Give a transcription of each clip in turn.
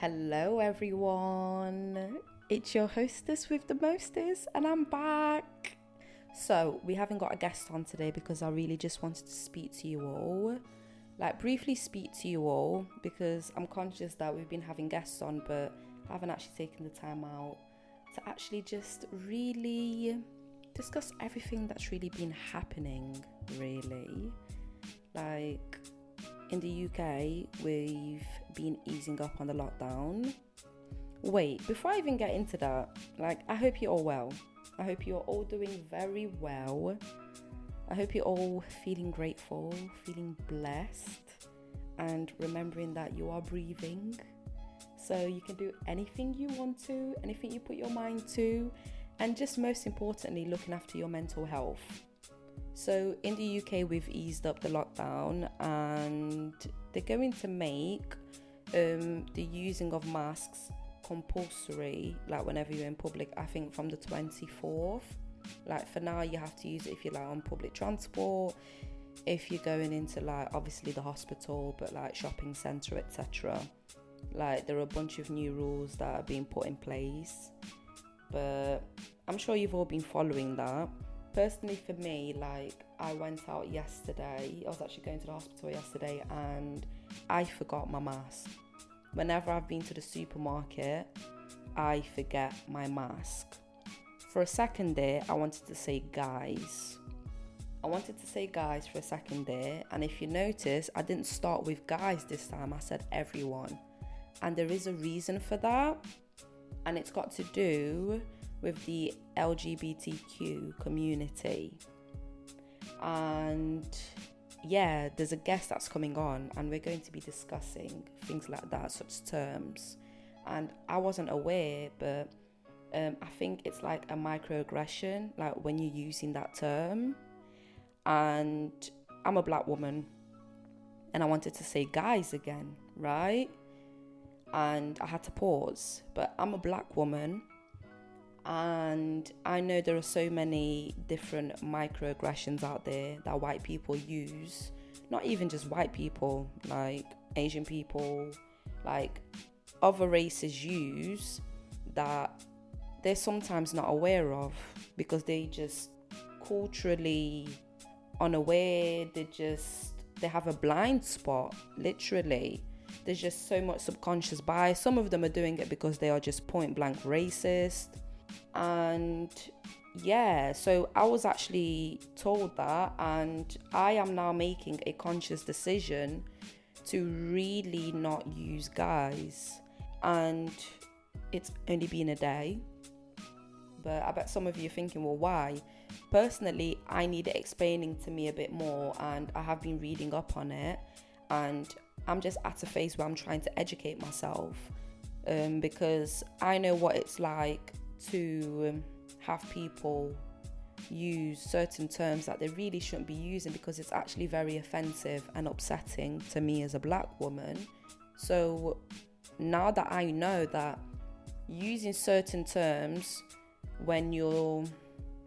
Hello, everyone. It's your hostess with the mostest, and I'm back. So, we haven't got a guest on today because I really just wanted to speak to you all. Like, briefly speak to you all because I'm conscious that we've been having guests on, but I haven't actually taken the time out to actually just really discuss everything that's really been happening, really. Like, in the UK, we've been easing up on the lockdown. Wait, before I even get into that, like, I hope you're all well. I hope you're all doing very well. I hope you're all feeling grateful, feeling blessed, and remembering that you are breathing. So you can do anything you want to, anything you put your mind to, and just most importantly, looking after your mental health. So in the UK, we've eased up the lockdown and they're going to make um, the using of masks compulsory, like whenever you're in public, I think from the 24th. Like for now, you have to use it if you're like on public transport, if you're going into like obviously the hospital, but like shopping centre, etc. Like there are a bunch of new rules that are being put in place, but I'm sure you've all been following that personally for me like i went out yesterday i was actually going to the hospital yesterday and i forgot my mask. Whenever i've been to the supermarket i forget my mask. For a second there i wanted to say guys. I wanted to say guys for a second there and if you notice i didn't start with guys this time i said everyone. And there is a reason for that and it's got to do with the LGBTQ community. And yeah, there's a guest that's coming on, and we're going to be discussing things like that, such terms. And I wasn't aware, but um, I think it's like a microaggression, like when you're using that term. And I'm a black woman, and I wanted to say guys again, right? And I had to pause, but I'm a black woman and I know there are so many different microaggressions out there that white people use. Not even just white people, like Asian people, like other races use that they're sometimes not aware of because they just culturally unaware, they just they have a blind spot, literally. There's just so much subconscious bias. Some of them are doing it because they are just point blank racist and yeah, so I was actually told that, and I am now making a conscious decision to really not use guys. And it's only been a day, but I bet some of you are thinking, well, why? Personally, I need it explaining to me a bit more, and I have been reading up on it, and I'm just at a phase where I'm trying to educate myself um, because I know what it's like to um, have people use certain terms that they really shouldn't be using because it's actually very offensive and upsetting to me as a black woman. So now that I know that using certain terms when you're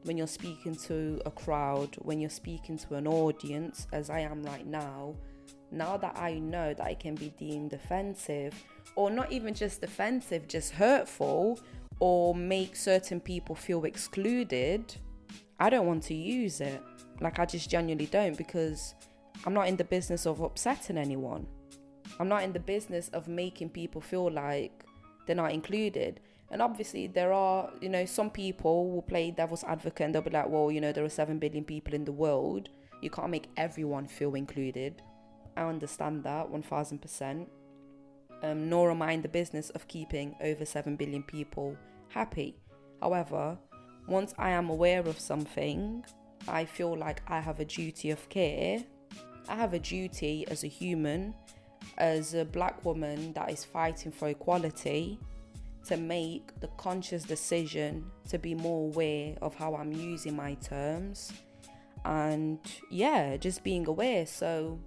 when you're speaking to a crowd, when you're speaking to an audience, as I am right now, now that I know that it can be deemed offensive, or not even just offensive, just hurtful, or make certain people feel excluded, I don't want to use it. Like, I just genuinely don't because I'm not in the business of upsetting anyone. I'm not in the business of making people feel like they're not included. And obviously, there are, you know, some people will play devil's advocate and they'll be like, well, you know, there are 7 billion people in the world. You can't make everyone feel included. I understand that 1000% um, nor am I in the business of keeping over 7 billion people happy. However, once I am aware of something, I feel like I have a duty of care. I have a duty as a human, as a black woman that is fighting for equality, to make the conscious decision to be more aware of how I'm using my terms. And yeah, just being aware. So,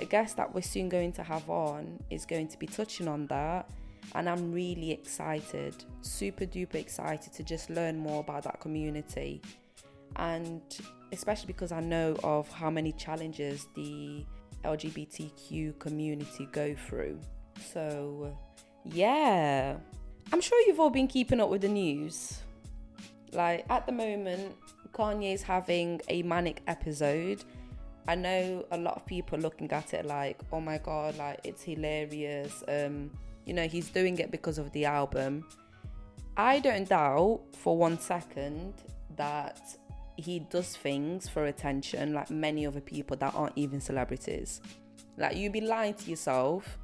a guest that we're soon going to have on is going to be touching on that. And I'm really excited, super duper excited to just learn more about that community. And especially because I know of how many challenges the LGBTQ community go through. So, yeah, I'm sure you've all been keeping up with the news. Like at the moment, Kanye's having a manic episode. I know a lot of people looking at it like, oh my god, like it's hilarious. Um, you know, he's doing it because of the album. I don't doubt for one second that he does things for attention like many other people that aren't even celebrities. Like you'd be lying to yourself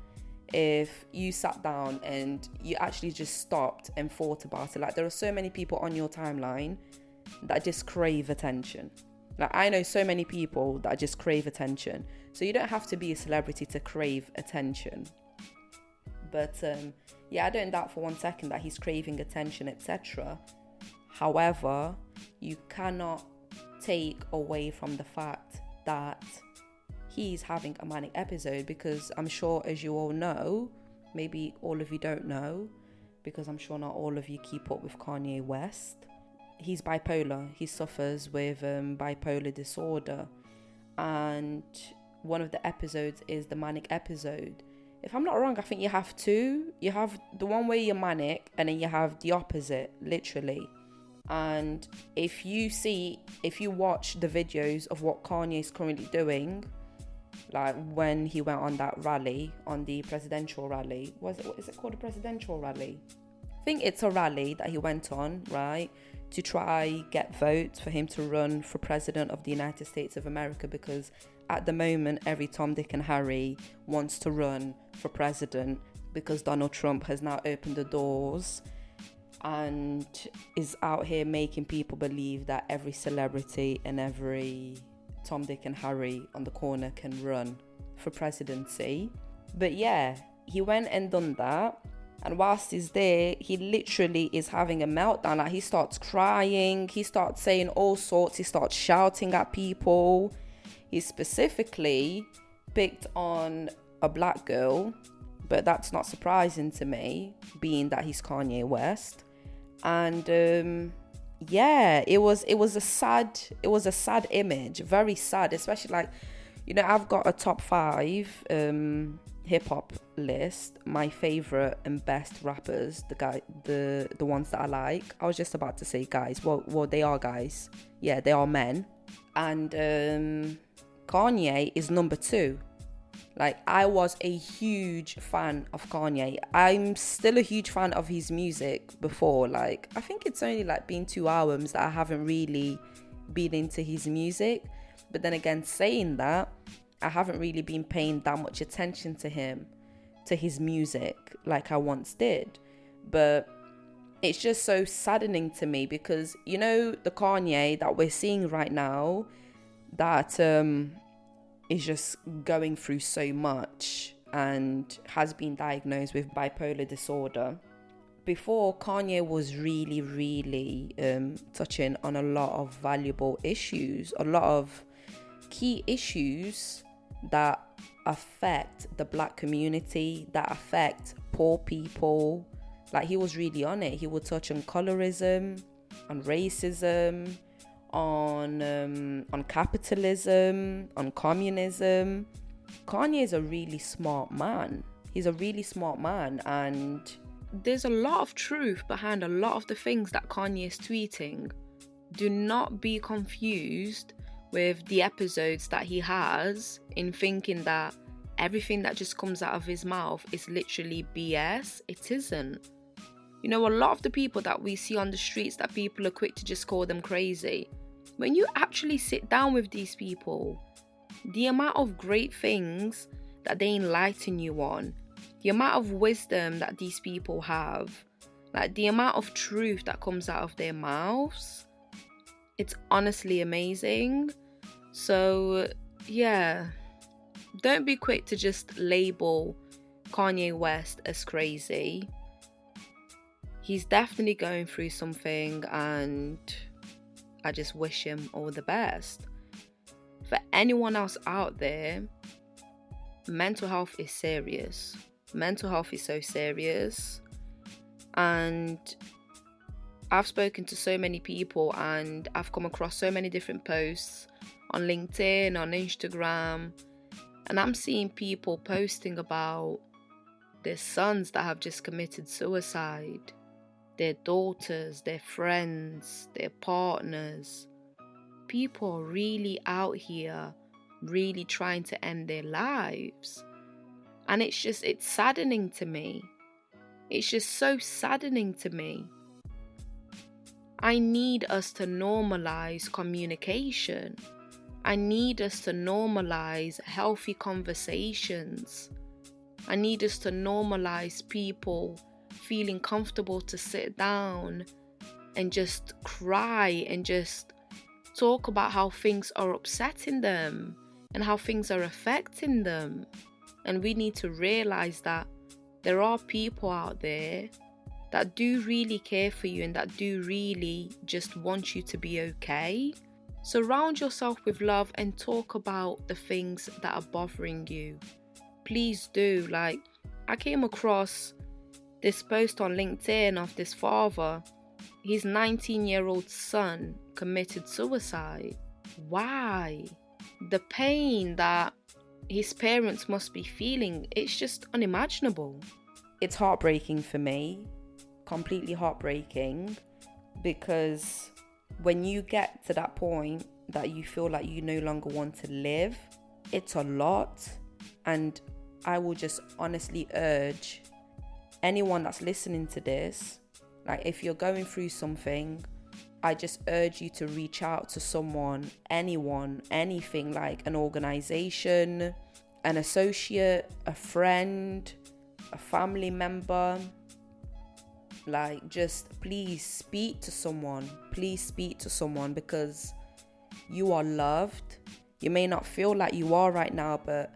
if you sat down and you actually just stopped and thought about it. Like there are so many people on your timeline that just crave attention. Like I know so many people that just crave attention. So you don't have to be a celebrity to crave attention. But um, yeah, I don't doubt for one second that he's craving attention, etc. However, you cannot take away from the fact that he's having a manic episode because I'm sure, as you all know, maybe all of you don't know, because I'm sure not all of you keep up with Kanye West. He's bipolar. He suffers with um, bipolar disorder, and one of the episodes is the manic episode. If I'm not wrong, I think you have two. You have the one where you're manic, and then you have the opposite, literally. And if you see, if you watch the videos of what Kanye is currently doing, like when he went on that rally, on the presidential rally, was it, what is it called, a presidential rally? I think it's a rally that he went on, right, to try get votes for him to run for president of the United States of America because at the moment every Tom, Dick and Harry wants to run for president because Donald Trump has now opened the doors and is out here making people believe that every celebrity and every Tom, Dick, and Harry on the corner can run for presidency. But yeah, he went and done that. And whilst he's there, he literally is having a meltdown. Like he starts crying, he starts saying all sorts, he starts shouting at people. He specifically picked on a black girl, but that's not surprising to me, being that he's Kanye West. And um, yeah, it was it was a sad it was a sad image, very sad, especially like you know I've got a top five um, hip hop list, my favorite and best rappers, the guy the the ones that I like. I was just about to say guys, well well they are guys, yeah they are men, and um, Kanye is number two. Like I was a huge fan of Kanye. I'm still a huge fan of his music before. Like I think it's only like been two albums that I haven't really been into his music. But then again, saying that, I haven't really been paying that much attention to him, to his music like I once did. But it's just so saddening to me because you know the Kanye that we're seeing right now that um is just going through so much and has been diagnosed with bipolar disorder. Before, Kanye was really, really um, touching on a lot of valuable issues, a lot of key issues that affect the black community, that affect poor people. Like, he was really on it. He would touch on colorism, on racism, on um, on capitalism, on communism. Kanye is a really smart man. He's a really smart man, and there's a lot of truth behind a lot of the things that Kanye is tweeting. Do not be confused with the episodes that he has in thinking that everything that just comes out of his mouth is literally BS. It isn't. You know, a lot of the people that we see on the streets that people are quick to just call them crazy, when you actually sit down with these people, the amount of great things that they enlighten you on, the amount of wisdom that these people have, like the amount of truth that comes out of their mouths, it's honestly amazing. So, yeah, don't be quick to just label Kanye West as crazy. He's definitely going through something and I just wish him all the best. For anyone else out there, mental health is serious. Mental health is so serious. And I've spoken to so many people and I've come across so many different posts on LinkedIn, on Instagram, and I'm seeing people posting about their sons that have just committed suicide, their daughters, their friends, their partners. People are really out here really trying to end their lives. And it's just, it's saddening to me. It's just so saddening to me. I need us to normalize communication. I need us to normalize healthy conversations. I need us to normalize people feeling comfortable to sit down and just cry and just talk about how things are upsetting them and how things are affecting them. And we need to realize that there are people out there that do really care for you and that do really just want you to be okay. Surround yourself with love and talk about the things that are bothering you. Please do. Like, I came across this post on LinkedIn of this father. His 19 year old son committed suicide. Why? The pain that his parents must be feeling, it's just unimaginable. It's heartbreaking for me completely heartbreaking because when you get to that point that you feel like you no longer want to live, it's a lot. And I will just honestly urge anyone that's listening to this, like if you're going through something, I just urge you to reach out to someone, anyone, anything like an organization, an associate, a friend, a family member, like, just please speak to someone. Please speak to someone because you are loved. You may not feel like you are right now, but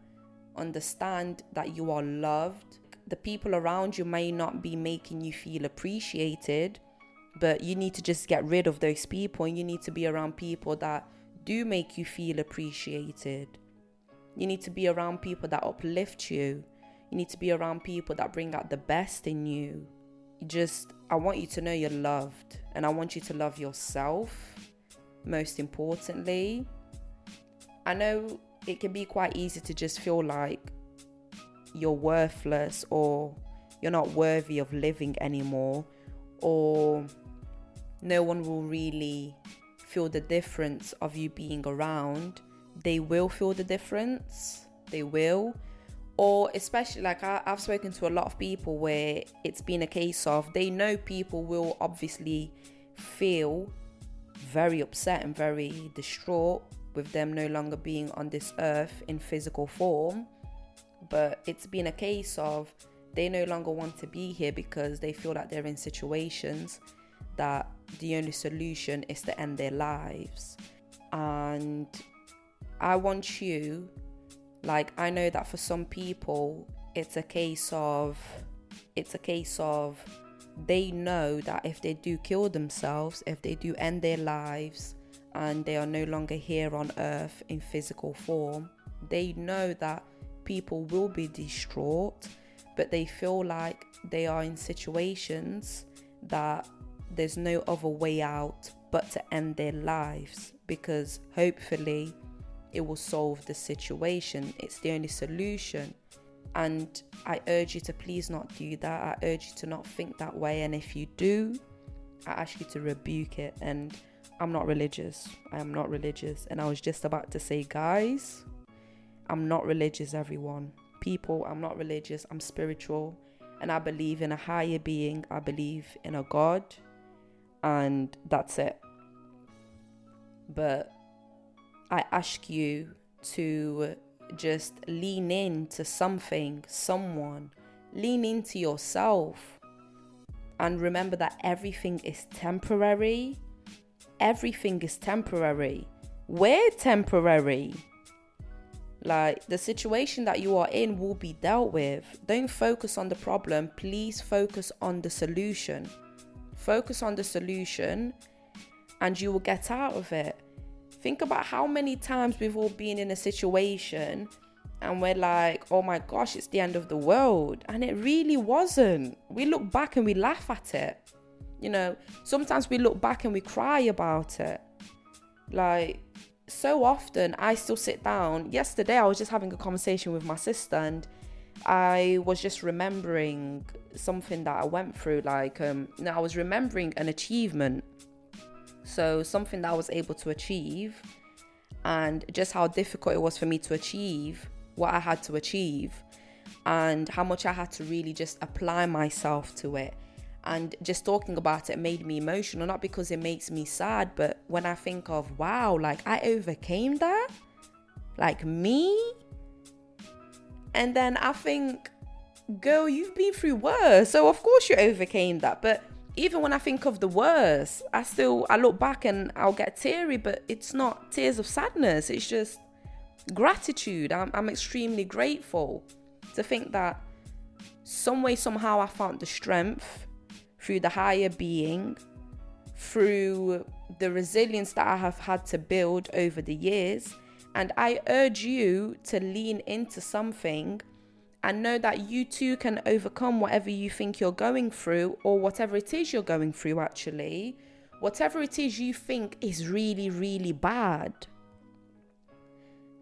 understand that you are loved. The people around you may not be making you feel appreciated, but you need to just get rid of those people and you need to be around people that do make you feel appreciated. You need to be around people that uplift you. You need to be around people that bring out the best in you just I want you to know you're loved and I want you to love yourself most importantly. I know it can be quite easy to just feel like you're worthless or you're not worthy of living anymore or no one will really feel the difference of you being around. They will feel the difference. They will or especially like I, have spoken to a lot of people where it's been a case of they know people will obviously feel very upset and very distraught with them no longer being on this earth in physical form but it's been a case of they no longer want to be here because they feel like they're in situations that the only solution is to end their lives. And i want you like I know that for some people it's a case of it's a case of they know that if they do kill themselves, if they do end their lives and they are no longer here on earth in physical form, they know that people will be distraught, but they feel like they are in situations that there's no other way out but to end their lives because hopefully it will solve the situation. It's the only solution. And I urge you to please not do that. I urge you to not think that way. And if you do, I ask you to rebuke it. And I'm not religious. I am not religious. And I was just about to say, guys, I'm not religious, everyone. People, I'm not religious. I'm spiritual. And I believe in a higher being. I believe in a God. And that's it. But I ask you to just lean into something, someone, lean into yourself, and remember that everything is temporary. Everything is temporary. We're temporary. Like the situation that you are in will be dealt with. Don't focus on the problem, please focus on the solution. Focus on the solution, and you will get out of it. Think about how many times we've all been in a situation and we're like, oh my gosh, it's the end of the world. And it really wasn't. We look back and we laugh at it. You know, sometimes we look back and we cry about it. Like, so often I still sit down. Yesterday, I was just having a conversation with my sister, and I was just remembering something that I went through. Like, um, no, I was remembering an achievement. So, something that I was able to achieve, and just how difficult it was for me to achieve what I had to achieve, and how much I had to really just apply myself to it. And just talking about it made me emotional, not because it makes me sad, but when I think of, wow, like I overcame that, like me, and then I think, girl, you've been through worse. So of course you overcame that. But even when I think of the worst, I still I look back and I'll get teary, but it's not tears of sadness. It's just gratitude. I'm, I'm extremely grateful to think that some way, somehow I found the strength through the higher being, through the resilience that I have had to build over the years and I urge you to lean into something and know that you too can overcome whatever you think you're going through or whatever it is you're going through, actually. Whatever it is you think is really, really bad.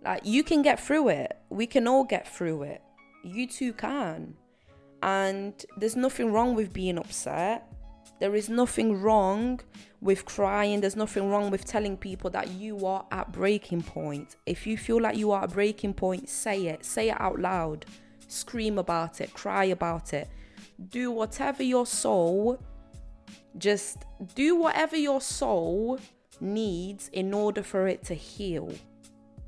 Like, you can get through it. We can all get through it. You too can. And there's nothing wrong with being upset. There is nothing wrong with crying. There's nothing wrong with telling people that you are at breaking point. If you feel like you are at breaking point, say it. Say it out loud. Scream about it. Cry about it. Do whatever your soul just do whatever your soul needs in order for it to heal.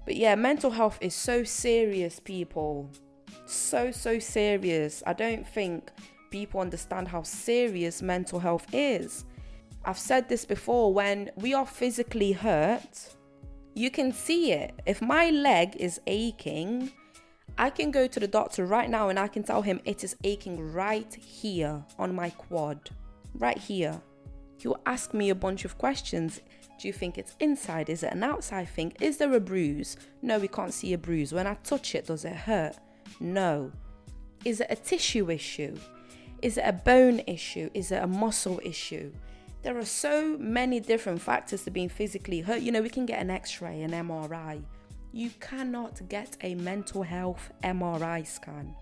But yeah, mental health is so serious, people. So, so serious. I don't think people understand how serious mental health is. I've said this before when we are physically hurt, you can see it. If my leg is aching, I can go to the doctor right now and I can tell him it is aching right here on my quad, right here. He'll ask me a bunch of questions. Do you think it's inside? Is it an outside thing? Is there a bruise? No, we can't see a bruise. When I touch it, does it hurt? No. Is it a tissue issue? Is it a bone issue? Is it a muscle issue? There are so many different factors to being physically hurt. You know, we can get an x ray, an MRI. You cannot get a mental health MRI scan.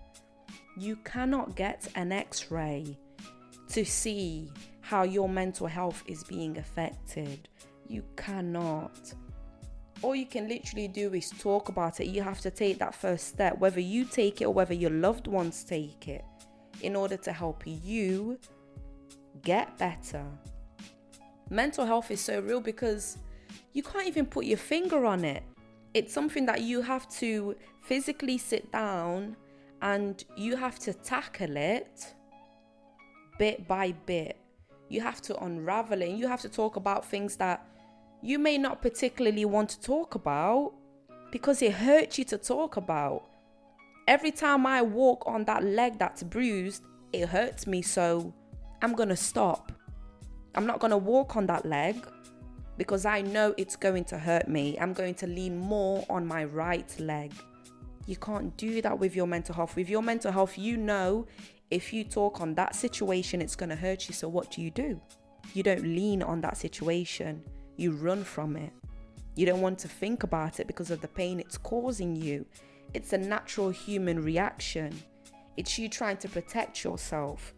You cannot get an x ray to see how your mental health is being affected. You cannot. All you can literally do is talk about it. You have to take that first step, whether you take it or whether your loved ones take it in order to help you get better. Mental health is so real because you can't even put your finger on it. It's something that you have to physically sit down and you have to tackle it bit by bit. You have to unravel it and you have to talk about things that you may not particularly want to talk about because it hurts you to talk about. Every time I walk on that leg that's bruised, it hurts me, so I'm gonna stop. I'm not gonna walk on that leg because I know it's going to hurt me. I'm going to lean more on my right leg. You can't do that with your mental health. With your mental health, you know if you talk on that situation, it's going to hurt you. So, what do you do? You don't lean on that situation, you run from it. You don't want to think about it because of the pain it's causing you. It's a natural human reaction. It's you trying to protect yourself.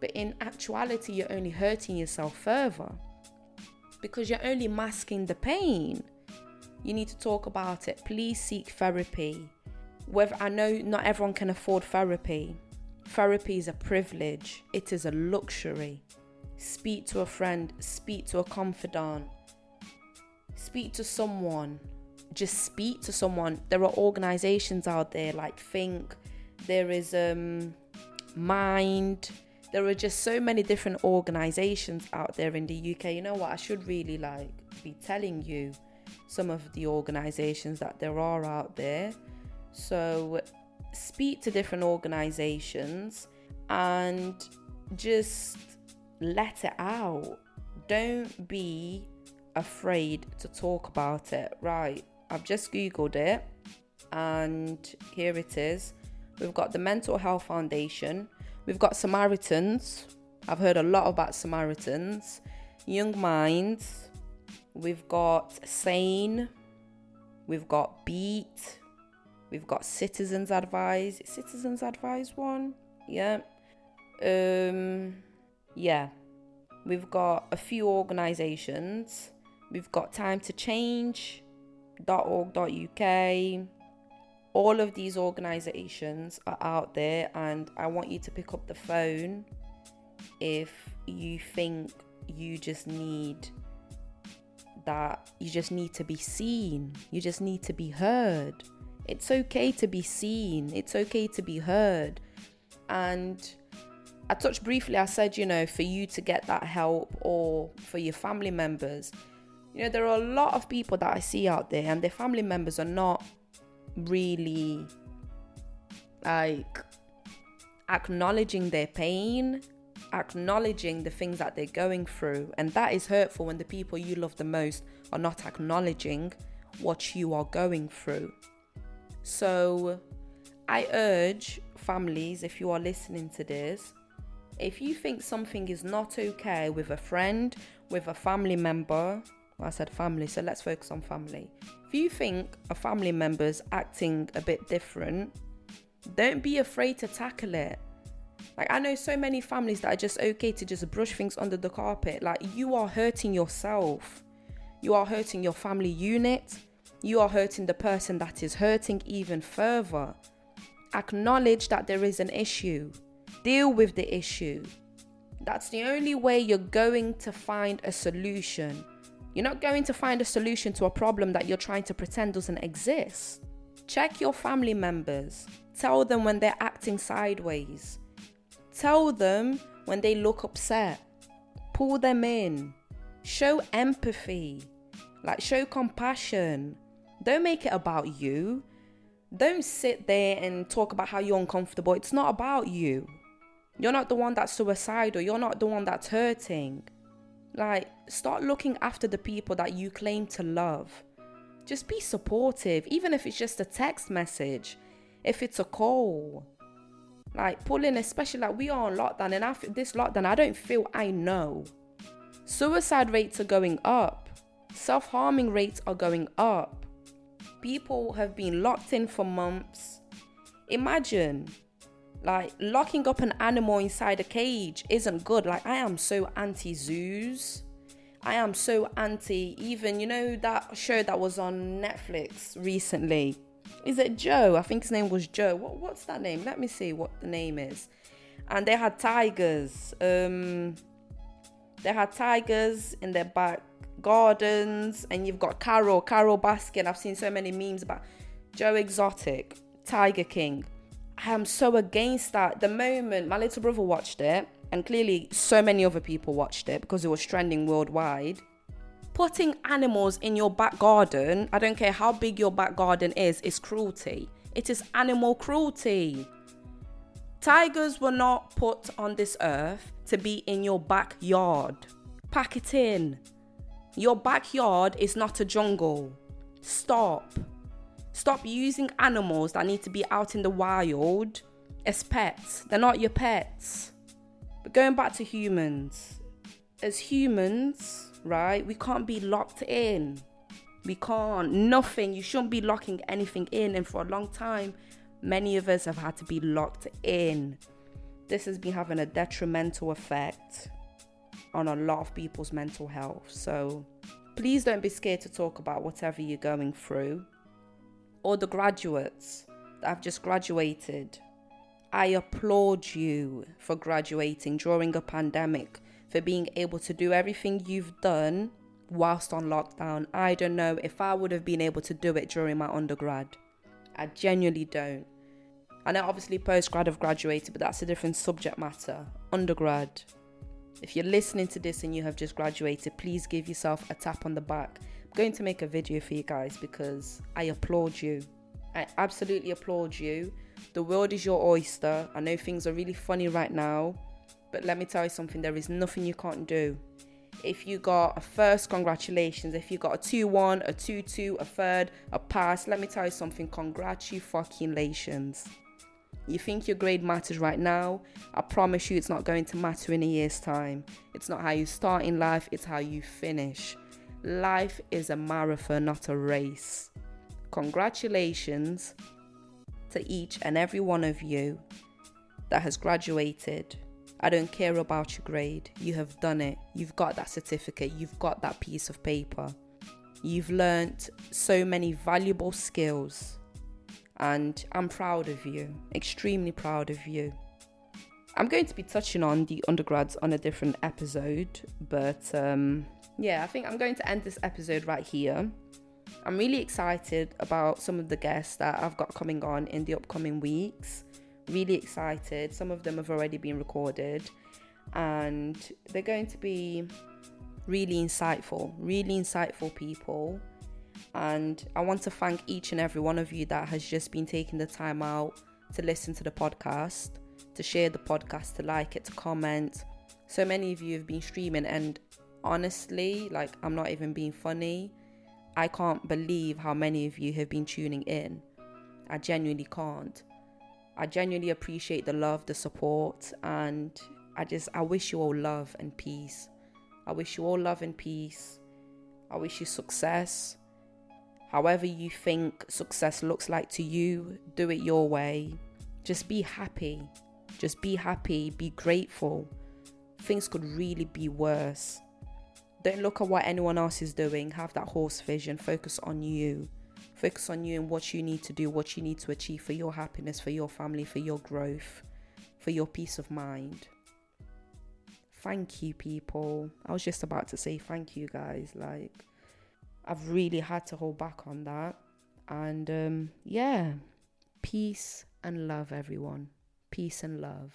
But in actuality, you're only hurting yourself further because you're only masking the pain. You need to talk about it. Please seek therapy. Whether I know not everyone can afford therapy. Therapy is a privilege, it is a luxury. Speak to a friend, speak to a confidant, speak to someone just speak to someone. There are organizations out there like Think, there is um Mind, there are just so many different organizations out there in the UK. You know what? I should really like be telling you some of the organizations that there are out there. So speak to different organizations and just let it out. Don't be afraid to talk about it. Right. I've just Googled it and here it is. We've got the Mental Health Foundation, we've got Samaritans. I've heard a lot about Samaritans, Young Minds, we've got Sane, we've got Beat, We've got Citizens Advice. Citizens Advice one? Yeah. Um yeah. We've got a few organizations. We've got time to change.org.uk. All of these organizations are out there and I want you to pick up the phone if you think you just need that you just need to be seen. You just need to be heard. It's okay to be seen. It's okay to be heard. And I touched briefly, I said, you know, for you to get that help or for your family members, you know, there are a lot of people that I see out there and their family members are not really like acknowledging their pain acknowledging the things that they're going through. And that is hurtful when the people you love the most are not acknowledging what you are going through. So I urge families, if you are listening to this, if you think something is not okay with a friend, with a family member, I said family, so let's focus on family. If you think a family member's acting a bit different, don't be afraid to tackle it. Like I know so many families that are just okay to just brush things under the carpet. Like you are hurting yourself. You are hurting your family unit. You are hurting the person that is hurting even further. Acknowledge that there is an issue. Deal with the issue. That's the only way you're going to find a solution. You're not going to find a solution to a problem that you're trying to pretend doesn't exist. Check your family members. Tell them when they're acting sideways. Tell them when they look upset. Pull them in. Show empathy. Like, show compassion. Don't make it about you. Don't sit there and talk about how you're uncomfortable. It's not about you. You're not the one that's suicidal. You're not the one that's hurting. Like, start looking after the people that you claim to love. Just be supportive, even if it's just a text message, if it's a call. Like pulling, especially like we are on lockdown, and after this lockdown, I don't feel I know. Suicide rates are going up. Self harming rates are going up. People have been locked in for months. Imagine, like, locking up an animal inside a cage isn't good. Like, I am so anti zoos. I am so anti, even, you know, that show that was on Netflix recently is it Joe? I think his name was Joe. What what's that name? Let me see what the name is. And they had tigers. Um they had tigers in their back gardens and you've got Carole, Carole Baskin. I've seen so many memes about Joe Exotic, Tiger King. I am so against that. The moment my little brother watched it, and clearly so many other people watched it because it was trending worldwide Putting animals in your back garden, I don't care how big your back garden is, is cruelty. It is animal cruelty. Tigers were not put on this earth to be in your backyard. Pack it in. Your backyard is not a jungle. Stop. Stop using animals that need to be out in the wild as pets. They're not your pets. But going back to humans, as humans, right? We can't be locked in. We can't. Nothing. You shouldn't be locking anything in. And for a long time, many of us have had to be locked in. This has been having a detrimental effect on a lot of people's mental health. So please don't be scared to talk about whatever you're going through. Or the graduates that have just graduated. I applaud you for graduating during a pandemic for being able to do everything you've done whilst on lockdown. I don't know if I would have been able to do it during my undergrad. I genuinely don't. I know obviously postgrad have graduated, but that's a different subject matter. Undergrad. If you're listening to this and you have just graduated, please give yourself a tap on the back. Going to make a video for you guys because I applaud you. I absolutely applaud you. The world is your oyster. I know things are really funny right now but let me tell you something there is nothing you can't do. If you got a first, congratulations. If you got a 2 1, a 2 2, a third, a pass, let me tell you something. Congratulations. You think your grade matters right now? I promise you it's not going to matter in a year's time. It's not how you start in life, it's how you finish. Life is a marathon, not a race. Congratulations. to each and every one of you that has graduated. I don't care about your grade. You have done it. You've got that certificate. You've got that piece of paper. You've learnt so many valuable skills. And I'm proud of you, extremely proud of you. I'm going to be touching on the undergrads on a different episode, but um, yeah, I think I'm going to end this episode right here. I'm really excited about some of the guests that I've got coming on in the upcoming weeks. Really excited. Some of them have already been recorded, and they're going to be really insightful, really insightful people. And I want to thank each and every one of you that has just been taking the time out to listen to the podcast, to share the podcast, to like it, to comment. So many of you have been streaming, and honestly, like, I'm not even being funny. I can't believe how many of you have been tuning in. I genuinely can't. I genuinely appreciate the love, the support, and I just I wish you all love and peace. I wish you all love and peace. I wish you success. However you think success looks like to you, do it your way. Just be happy. Just be happy, be grateful. Things could really be worse. Don't look at what anyone else is doing. Have that horse vision. Focus on you. Focus on you and what you need to do, what you need to achieve for your happiness, for your family, for your growth, for your peace of mind. Thank you, people. I was just about to say thank you, guys. Like, I've really had to hold back on that. And um, yeah, peace and love, everyone. Peace and love.